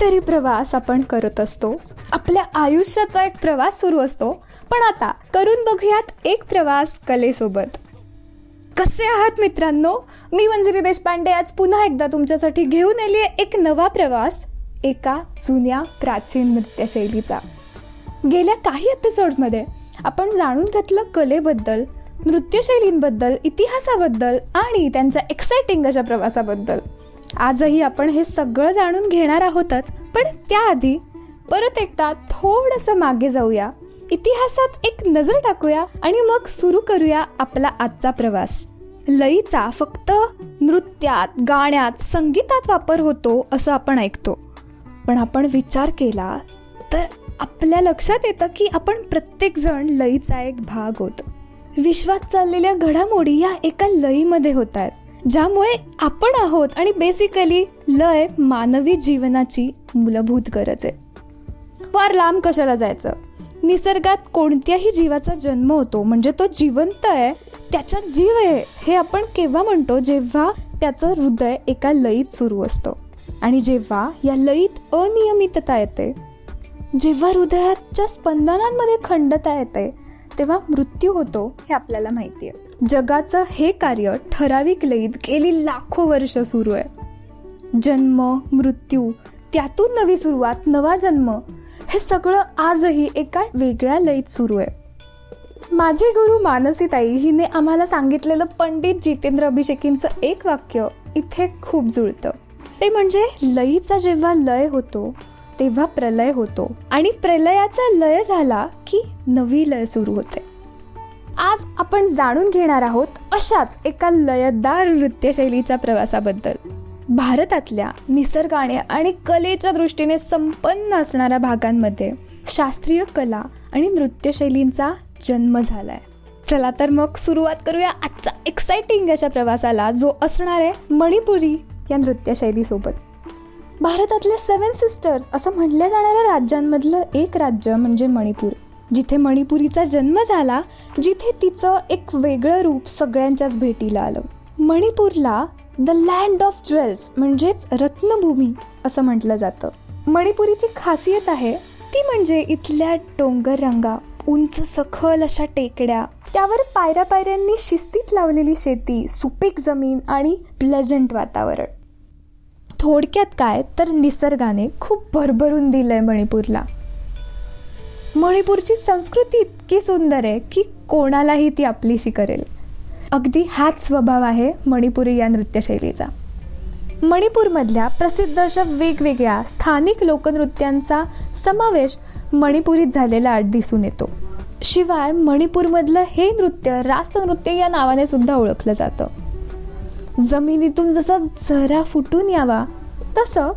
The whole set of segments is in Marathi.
कितीतरी प्रवास आपण करत असतो. आपल्या आयुष्याचा एक प्रवास सुरू असतो. पण आता करून बघूयात एक प्रवास कलेसोबत. कसे आहात मित्रांनो? मी मंजिरी देशपांडे. आज पुन्हा एकदा तुमच्यासाठी घेऊन आली एक नवा प्रवास एका जुन्या प्राचीन नृत्यशैलीचा. गेल्या काही एपिसोडमध्ये आपण जाणून घेतलं कलेबद्दल नृत्यशैलींबद्दल इतिहासाबद्दल आणि त्यांच्या एक्साइटिंग अशा प्रवासाबद्दल. आजही आपण हे सगळं जाणून घेणार आहोतच पण त्याआधी परत एकदा थोडंसं मागे जाऊया. इतिहासात एक नजर टाकूया आणि मग सुरू करूया आपला आजचा प्रवास. लईचा फक्त नृत्यात गाण्यात संगीतात वापर होतो असं आपण ऐकतो. पण आपण विचार केला तर आपल्या लक्षात येतं की आपण प्रत्येकजण लईचा एक भाग होतो. विश्वात चाललेल्या घडामोडी या एका लईमध्ये होत आहेत. ज्यामुळे आपण आहोत आणि बेसिकली लय मानवी जीवनाची मूलभूत गरज आहे. फार लांब कशाला जायचं? निसर्गात कोणत्याही जीवाचा जन्म होतो म्हणजे तो जिवंत आहे त्याच्यात जीव आहे हे आपण केव्हा म्हणतो? जेव्हा त्याचं हृदय एका लईत सुरू असतं. आणि जेव्हा या लईत अनियमितता येते जेव्हा हृदयाच्या स्पंदनांमध्ये खंडता येते तेव्हा मृत्यू होतो हे आपल्याला माहिती आहे. जगाचं हे कार्य ठराविक लईत गेली लाखो वर्ष सुरू आहे. जन्म मृत्यू त्यातून नवी सुरुवात नवा जन्म हे सगळं आजही एका वेगळ्या लईत सुरू आहे. माझे गुरु मानसीताई हिने आम्हाला सांगितलेलं पंडित जितेंद्र अभिषेकींचं एक वाक्य इथे खूप जुळतं. ते म्हणजे लईचा जेव्हा लय होतो तेव्हा प्रलय होतो आणि प्रलयाचा लय झाला की नवी लय सुरू होते. आज आपण जाणून घेणार आहोत अशाच एका लयदार नृत्यशैलीच्या प्रवासाबद्दल. भारतातल्या निसर्गाने आणि कलेच्या दृष्टीने संपन्न असणाऱ्या भागांमध्ये शास्त्रीय कला आणि नृत्यशैलींचा जन्म झालाय. चला तर मग सुरुवात करूया आजच्या एक्साइटिंग अशा प्रवासाला जो असणार आहे मणिपुरी या नृत्यशैलीसोबत. भारतातल्या सेवन सिस्टर्स असं म्हटल्या जाणाऱ्या राज्यांमधलं एक राज्य म्हणजे मणिपूर. जिथे मणिपुरीचा जन्म झाला जिथे तिचं एक वेगळं रूप सगळ्यांच्याच भेटीला आलं. मणिपूरला द लँड ऑफ ज्वेल्स म्हणजेच रत्नभूमी असं म्हटलं जातं. मणिपुरीची खासियत आहे ती म्हणजे इथल्या डोंगर रंगा उंच सखल अशा टेकड्या. त्यावर पायऱ्या पायऱ्यांनी शिस्तीत लावलेली शेती सुपीक जमीन आणि प्लेझंट वातावरण. थोडक्यात काय तर निसर्गाने खूप भरभरून दिलंय मणिपूरला. मणिपूरची संस्कृती इतकी सुंदर आहे की कोणालाही ती आपलीशी करेल. अगदी हाच स्वभाव आहे मणिपुरी या नृत्यशैलीचा. मणिपूरमधल्या प्रसिद्ध अशा वेगवेगळ्या स्थानिक लोकनृत्यांचा समावेश मणिपुरीत झालेला दिसून येतो. शिवाय मणिपूरमधलं हे नृत्य रासनृत्य या नावाने सुद्धा ओळखलं जातं. जमिनीतून जसा झरा फुटून यावा तसं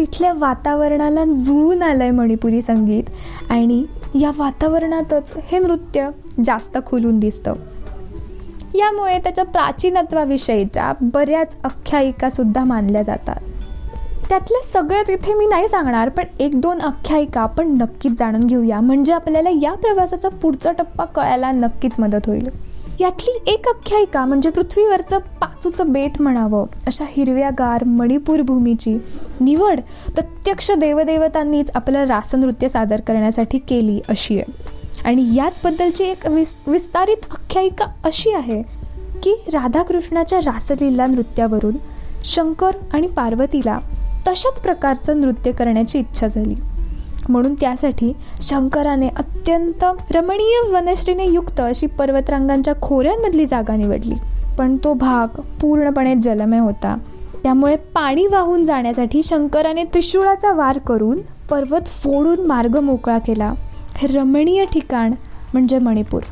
तिथल्या वातावरणाला जुळून आलं आहे मणिपुरी संगीत. आणि या वातावरणातच हे नृत्य जास्त खुलून दिसतं. यामुळे त्याच्या प्राचीनत्वाविषयीच्या बऱ्याच आख्यायिकासुद्धा मानल्या जातात. त्यातल्या सगळ्या तिथे मी नाही सांगणार पण एक दोन आख्यायिका आपण नक्कीच जाणून घेऊया. म्हणजे आपल्याला या प्रवासाचा पुढचा टप्पा कळायला नक्कीच मदत होईल. यातली एक आख्यायिका म्हणजे पृथ्वीवरचं पाचूचं बेट म्हणावं अशा हिरव्यागार मणिपूर भूमीची निवड प्रत्यक्ष देवदेवतांनीच आपलं रासनृत्य सादर करण्यासाठी केली अशी आहे. आणि याचबद्दलची एक विस विस्तारित आख्यायिका अशी आहे की राधाकृष्णाच्या रासलीला नृत्यावरून शंकर आणि पार्वतीला तशाच प्रकारचं नृत्य करण्याची इच्छा झाली. म्हणून त्यासाठी शंकराने अत्यंत रमणीय वनश्रीने युक्त अशी पर्वतरांगांच्या खोऱ्यांमधली जागा निवडली. पण तो भाग पूर्णपणे जलमय होता. त्यामुळे पाणी वाहून जाण्यासाठी शंकराने त्रिशूळाचा वार करून पर्वत फोडून मार्ग मोकळा केला. हे रमणीय ठिकाण म्हणजे मणिपूर.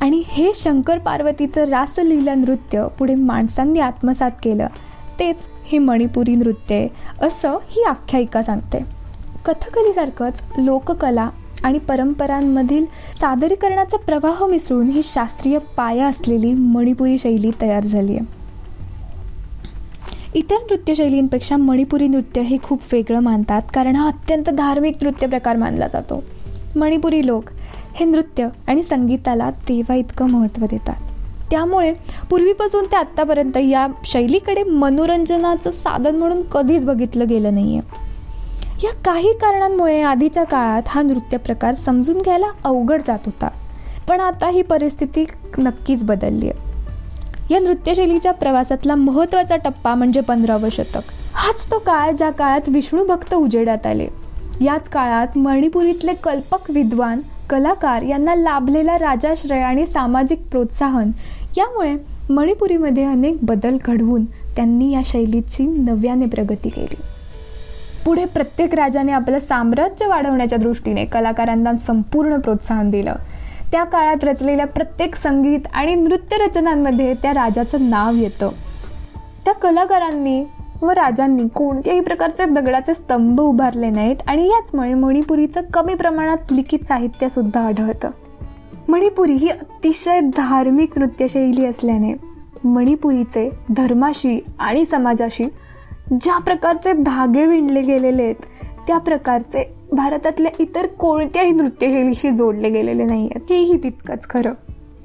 आणि हे शंकर पार्वतीचं रासलीला नृत्य पुढे माणसांनी आत्मसात केलं. तेच हे मणिपुरी नृत्य आहे असं ही आख्यायिका सांगते. कथकलीसारखंच लोककला आणि परंपरांमधील सादरीकरणाचा प्रवाह मिसळून ही शास्त्रीय पाया असलेली मणिपुरी शैली तयार झाली आहे. इतर नृत्यशैलींपेक्षा मणिपुरी नृत्य हे खूप वेगळं मानतात कारण हा अत्यंत धार्मिक नृत्य प्रकार मानला जातो. मणिपुरी लोक हे नृत्य आणि संगीताला तेव्हा इतकं महत्त्व देतात. त्यामुळे पूर्वीपासून ते आत्तापर्यंत या शैलीकडे मनोरंजनाचं साधन म्हणून कधीच बघितलं गेलं नाही आहे या काही कारणांमुळे आधीच्या काळात हा नृत्य प्रकार समजून घ्यायला अवघड जात होता. पण आता ही परिस्थिती नक्कीच बदलली आहे. या नृत्यशैलीच्या प्रवासातला महत्त्वाचा टप्पा म्हणजे पंधरावं शतक. हाच तो काळ ज्या काळात विष्णू भक्त उजेडात आले. याच काळात मणिपुरीतले कल्पक विद्वान कलाकार यांना लाभलेला राजाश्रय आणि सामाजिक प्रोत्साहन यामुळे मणिपुरीमध्ये अनेक बदल घडवून त्यांनी या शैलीची नव्याने प्रगती केली. पुढे प्रत्येक राजाने आपलं साम्राज्य वाढवण्याच्या दृष्टीने कलाकारांना संपूर्ण प्रोत्साहन दिलं. त्या काळात रचलेल्या प्रत्येक संगीत आणि नृत्य रचनांमध्ये त्या राजाचं नाव येतं. त्या कलाकारांनी व राजांनी कोणत्याही प्रकारचे दगडाचे स्तंभ उभारले नाहीत आणि याचमुळे मणिपुरीचं कमी प्रमाणात लिखित साहित्यसुद्धा आढळतं. मणिपुरी ही अतिशय धार्मिक नृत्यशैली असल्याने मणिपुरीचे धर्माशी आणि समाजाशी ज्या प्रकारचे धागे विणले गेलेले आहेत त्या प्रकारचे भारतातल्या इतर कोणत्याही नृत्यशैलीशी जोडले गेलेले नाही आहेत. हेही तितकंच खरं.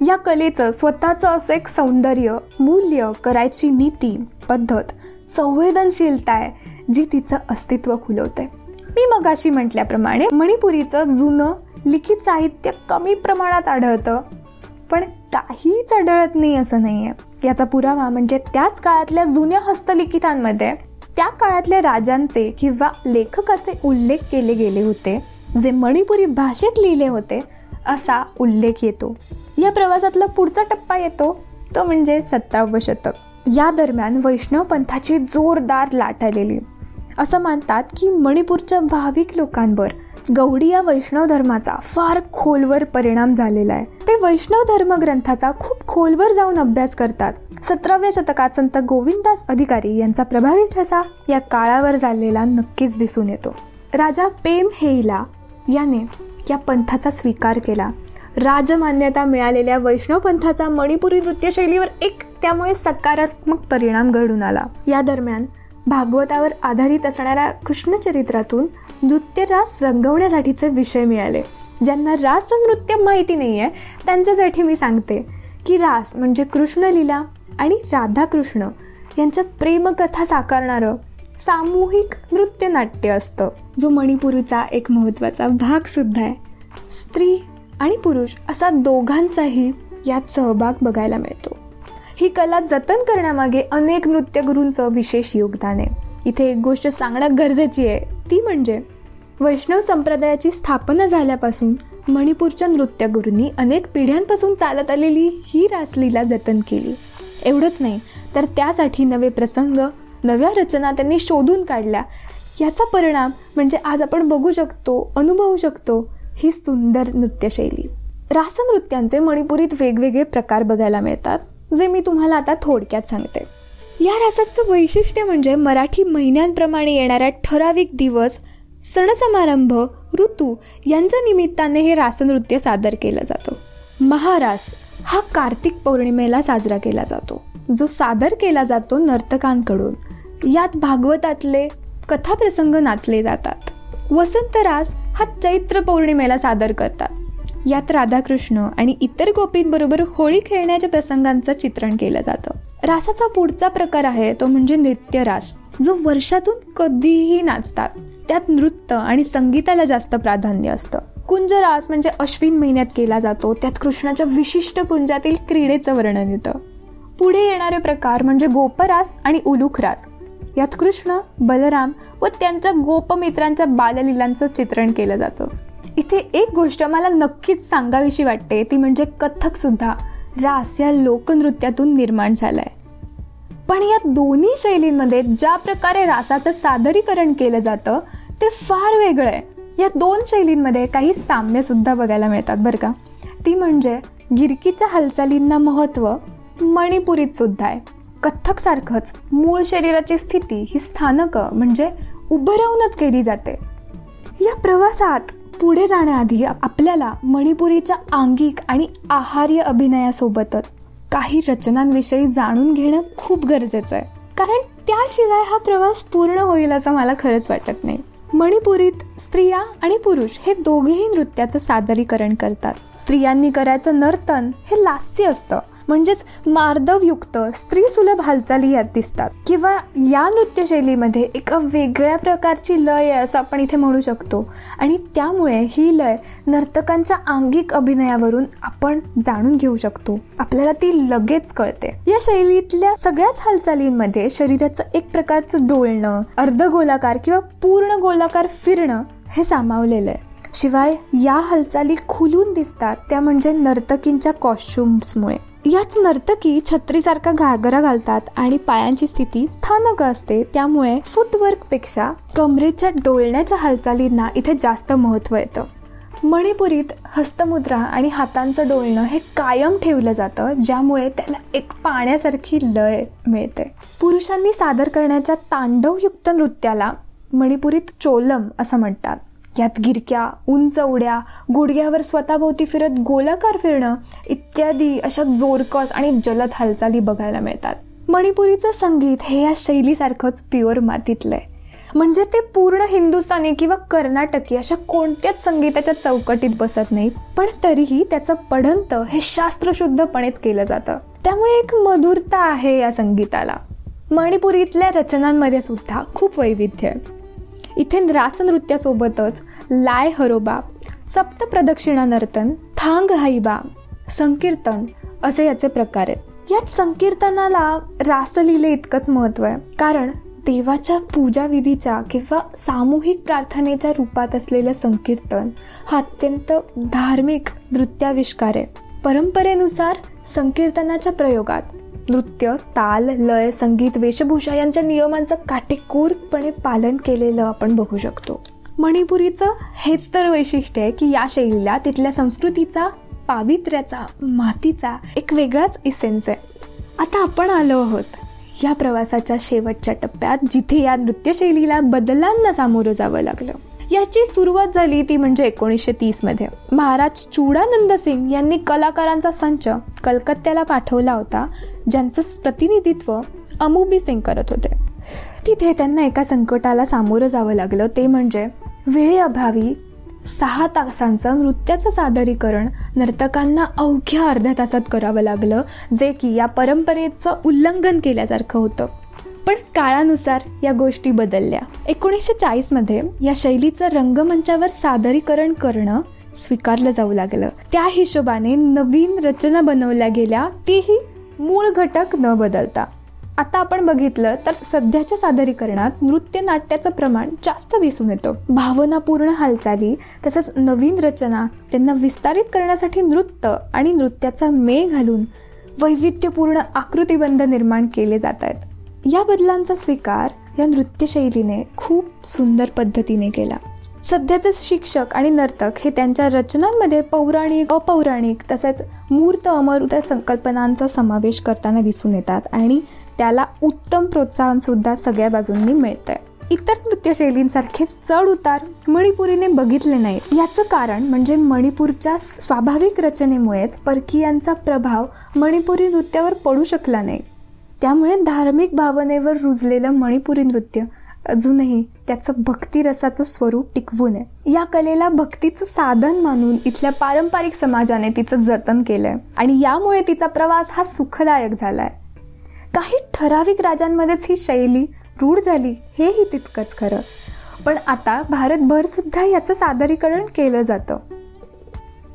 या कलेचं स्वतःचं असं एक सौंदर्य मूल्य करायची नीती पद्धत संवेदनशीलता आहे जी तिचं अस्तित्व खुलवते. मी मगाशी म्हटल्याप्रमाणे मणिपुरीचं जुनं लिखित साहित्य कमी प्रमाणात आढळतं पण काहीच आढळत नाही असं नाही आहे याचा पुरावा म्हणजे त्याच काळातल्या जुन्या हस्तलिखितांमध्ये त्या काळातल्या राजांचे किंवा लेखकाचे उल्लेख केले गेले होते जे मणिपुरी भाषेत लिहिले होते असा उल्लेख येतो. या प्रवासातला पुढचा टप्पा येतो तो म्हणजे सत्तावं शतक. या दरम्यान वैष्णव पंथाची जोरदार लाट आलेली. असं मानतात की मणिपूरच्या भाविक लोकांवर गौडी या वैष्णव धर्माचा फार खोलवर परिणाम झालेला आहे. ते वैष्णव धर्म ग्रंथाचा खूप खोलवर जाऊन अभ्यास करतात. सतराव्या शतकात संत गोविंदास अधिकारी यांचा प्रभावी ठसा या काळावर झालेला नक्कीच दिसून येतो. राजा पेम हेईला याने या पंथाचा स्वीकार केला. राजमान्यता मिळालेल्या वैष्णव पंथाचा मणिपुरी नृत्यशैलीवर एक त्यामुळे सकारात्मक परिणाम घडून आला. या दरम्यान भागवतावर आधारित असणाऱ्या कृष्णचरित्रातून नृत्यरास रंगवण्यासाठीचे विषय मिळाले. ज्यांना रास नृत्य माहिती नाही आहे त्यांच्यासाठी मी सांगते की रास म्हणजे कृष्णलीला आणि राधाकृष्ण यांच्या प्रेमकथा साकारणारं सामूहिक नृत्यनाट्य असतं. जो मणिपुरीचा एक महत्त्वाचा भाग सुद्धा आहे. स्त्री आणि पुरुष असा दोघांचाही यात सहभाग बघायला मिळतो. ही कला जतन करण्यामागे अनेक नृत्यगुरूंचं विशेष योगदान आहे. इथे एक गोष्ट सांगणं गरजेची आहे. ती म्हणजे वैष्णव संप्रदायाची स्थापना झाल्यापासून मणिपूरच्या नृत्यगुरूंनी अनेक पिढ्यांपासून चालत आलेली ही रासलीला जतन केली. एवढंच नाही. तर त्यासाठी नवे प्रसंग नव्या रचना त्यांनी शोधून काढल्या. याचा परिणाम म्हणजे आज आपण बघू शकतो अनुभवू शकतो ही सुंदर नृत्यशैली. रासनृत्यांचे मणिपुरीत वेगवेगळे प्रकार बघायला मिळतात जे मी तुम्हाला आता थोडक्यात सांगते. या रासाचं वैशिष्ट्य म्हणजे मराठी महिन्यांप्रमाणे येणाऱ्या ठराविक दिवस सण समारंभ ऋतू यांच्या निमित्ताने हे रासनृत्य सादर केलं जातं. महारास हा कार्तिक पौर्णिमेला साजरा केला जातो. जो सादर केला जातो नर्तकांकडून. यात भागवतातले कथाप्रसंग नाचले जातात. वसंतरास हा चैत्र पौर्णिमेला सादर करतात. यात राधाकृष्ण आणि इतर गोपींबरोबर होळी खेळण्याच्या प्रसंगांचं चित्रण केलं जातं. रासाचा पुढचा प्रकार आहे तो म्हणजे नृत्य रास जो वर्षातून कधीही नाचतात. त्यात नृत्य आणि संगीताला जास्त प्राधान्य असतं. कुंजरास म्हणजे अश्विन महिन्यात केला जातो. त्यात कृष्णाच्या विशिष्ट कुंजातील क्रीडेचं वर्णन येतं. पुढे येणारे प्रकार म्हणजे गोपरास आणि उलुखरास. यात कृष्ण बलराम व त्यांच्या गोपमित्रांच्या बाललीलांचं चित्रण केलं जातं. इथे एक गोष्ट मला नक्कीच सांगावीशी वाटते. ती म्हणजे कथ्थकसुद्धा रास या लोकनृत्यातून निर्माण झालाय. पण या दोन्ही शैलींमध्ये ज्या प्रकारे रासाचं सादरीकरण केलं जातं ते फार वेगळं आहे. या दोन शैलींमध्ये काही साम्य सुद्धा बघायला मिळतात बरं का. ती म्हणजे गिरकीच्या हालचालींना महत्त्व मणिपुरीत सुद्धा आहे. कथ्थक सारखंच मूळ शरीराची स्थिती ही स्थानकं म्हणजे उभं राहूनच केली जाते. या प्रवासात पुढे जाण्याआधी आपल्याला मणिपुरीच्या आंगिक आणि आहार्य अभिनयासोबतच काही रचनांविषयी जाणून घेणं खूप गरजेचं आहे. कारण त्याशिवाय हा प्रवास पूर्ण होईल असं मला खरंच वाटत नाही. मणिपुरीत स्त्रिया आणि पुरुष हे दोघेही नृत्याचं सादरीकरण करतात. स्त्रियांनी करायचं नर्तन हे लास्य असतं. म्हणजेच मार्दवयुक्त स्त्रीसुलभ हालचाली यात दिसतात. किंवा या नृत्यशैलीमध्ये एका वेगळ्या प्रकारची लय आहे असं आपण इथे म्हणू शकतो. आणि त्यामुळे ही लय नर्तकांच्या आंगिक अभिनयावरून आपण जाणून घेऊ शकतो. आपल्याला ती लगेच कळते. या शैलीतल्या सगळ्याच हालचालींमध्ये शरीराचं एक प्रकारचं डोळणं अर्ध गोलाकार किंवा पूर्ण गोलाकार फिरणं हे सामावलेलं आहे. शिवाय या हालचाली खुलून दिसतात त्या म्हणजे नर्तकींच्या कॉस्ट्युम्समुळे यात नर्तकी छत्रीसारखा घागरा घालतात आणि पायांची स्थिती स्थानक असते. त्यामुळे फुटवर्कपेक्षा कमरेच्या डोळण्याच्या हालचालींना इथे जास्त महत्त्व येतं. मणिपुरीत हस्तमुद्रा आणि हातांचं डोळणं हे कायम ठेवलं जातं ज्यामुळे त्याला एक पाण्यासारखी लय मिळते. पुरुषांनी सादर करण्याच्या तांडवयुक्त नृत्याला मणिपुरीत चोलम असं म्हणतात. यात गिरक्या उंच उड्या गुडघ्यावर स्वतःभोवती फिरत गोलाकार फिरणं इत्यादी अशा जोरकस आणि जलद हालचाली बघायला मिळतात. मणिपुरीचं संगीत हे या शैलीसारखंच प्युअर मातीतलं आहे. म्हणजे ते पूर्ण हिंदुस्थानी किंवा कर्नाटकी अशा कोणत्याच संगीताच्या चौकटीत बसत नाही पण तरीही त्याचं पढंत हे शास्त्रशुद्धपणेच केलं जातं. त्यामुळे एक मधुरता आहे या संगीताला. मणिपुरीतल्या रचनांमध्ये सुद्धा खूप वैविध्य आहे. इथे रासनृत्यासोबतच लाय हरोबा सप्त प्रदक्षिणा नर्तन थांग हाईबा संकीर्तन असे याचे प्रकार आहेत. यात संकीर्तनाला रासलीले इतकंच महत्त्व आहे. कारण देवाच्या पूजाविधीच्या किंवा सामूहिक प्रार्थनेच्या रूपात असलेलं संकीर्तन हा अत्यंत धार्मिक नृत्याविष्कार आहे. परंपरेनुसार संकीर्तनाच्या प्रयोगात नृत्य ताल लय संगीत वेशभूषा यांच्या नियमांचं काटेकोरपणे पालन केलेलं आपण बघू शकतो. मणिपुरीचं हेच तर वैशिष्ट्य आहे की या शैलीला तिथल्या संस्कृतीचा पावित्र्याचा मातीचा एक वेगळाच इसेन्स आहे. आता आपण आलो आहोत या प्रवासाच्या शेवटच्या टप्प्यात जिथे या नृत्यशैलीला बदलांना सामोरं जावं लागलं. याची सुरुवात झाली ती म्हणजे एकोणीसशे तीसमध्ये महाराज चुडानंद सिंग यांनी कलाकारांचा संच कलकत्त्याला पाठवला होता ज्यांचं प्रतिनिधित्व अमुबी सिंग करत होते. तिथे त्यांना एका संकटाला सामोरं जावं लागलं. ते म्हणजे वेळेअभावी सहा तासांचं नृत्याचं सादरीकरण नर्तकांना अवघ्या अर्ध्या तासात करावं लागलं जे की या परंपरेचं उल्लंघन केल्यासारखं होतं. पण काळानुसार या गोष्टी बदलल्या. एकोणीसशे चाळीसमध्ये या शैलीचं रंगमंचावर सादरीकरण करणं स्वीकारलं जाऊ लागलं. त्या हिशोबाने नवीन रचना बनवल्या गेल्या तीही मूळ घटक न बदलता. आता आपण बघितलं तर सध्याच्या सादरीकरणात नृत्य नाट्याचं प्रमाण जास्त दिसून येतं. भावनापूर्ण हालचाली तसंच नवीन रचना त्यांना विस्तारित करण्यासाठी नृत्य आणि नृत्याचा मेळ घालून वैविध्यपूर्ण आकृतिबंध निर्माण केले जात आहेत. या बदलांचा स्वीकार या नृत्यशैलीने खूप सुंदर पद्धतीने केला. सध्याचे शिक्षक आणि नर्तक हे त्यांच्या रचनांमध्ये पौराणिक अपौराणिक तसेच मूर्त अमृत संकल्पनांचा समावेश करताना दिसून येतात आणि त्याला उत्तम प्रोत्साहन सुद्धा सगळ्या बाजूंनी मिळतंय. इतर नृत्यशैलींसारखेच चढ उतार मणिपुरीने बघितले नाहीत याचं कारण म्हणजे मणिपूरच्या स्वाभाविक रचनेमुळेच परकीयांचा प्रभाव मणिपुरी नृत्यावर पडू शकला नाही. त्यामुळे धार्मिक भावनेवर रुजलेलं मणिपुरी नृत्य अजूनही त्याचं भक्तिरसाचं स्वरूप टिकवून आहे. या कलेला भक्तीचं साधन मानून इथल्या पारंपरिक समाजाने तिचं जतन केलंय. आणि यामुळे तिचा प्रवास हा सुखदायक झालाय. काही ठराविक राजांमध्येच ही शैली रूढ झाली हेही तितकंच खरं. पण आता भारतभर सुद्धा याचं सादरीकरण केलं जातं.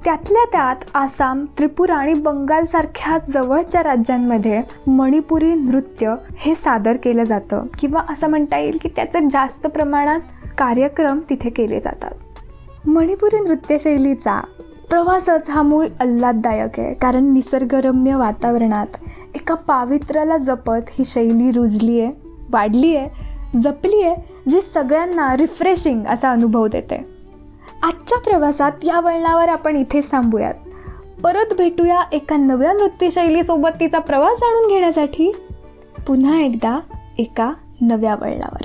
त्यातल्या त्यात आसाम त्रिपुरा आणि बंगालसारख्या जवळच्या राज्यांमध्ये मणिपुरी नृत्य हे सादर केलं जातं किंवा असं म्हणता येईल की त्याचं जास्त प्रमाणात कार्यक्रम तिथे केले जातात. मणिपुरी नृत्यशैलीचा प्रवासच हा मूळ आल्हाददायक आहे कारण निसर्गरम्य वातावरणात एका पावित्र्याला जपत ही शैली रुजली आहे वाढली आहे जपली आहे जी सगळ्यांना रिफ्रेशिंग असा अनुभव देते. आजच्या प्रवासात या वळणावर आपण इथेच थांबूयात. परत भेटूया एका नव्या नृत्यशैलीसोबत तिचा प्रवास जाणून घेण्यासाठी. पुन्हा एकदा एका नव्या वळणावर.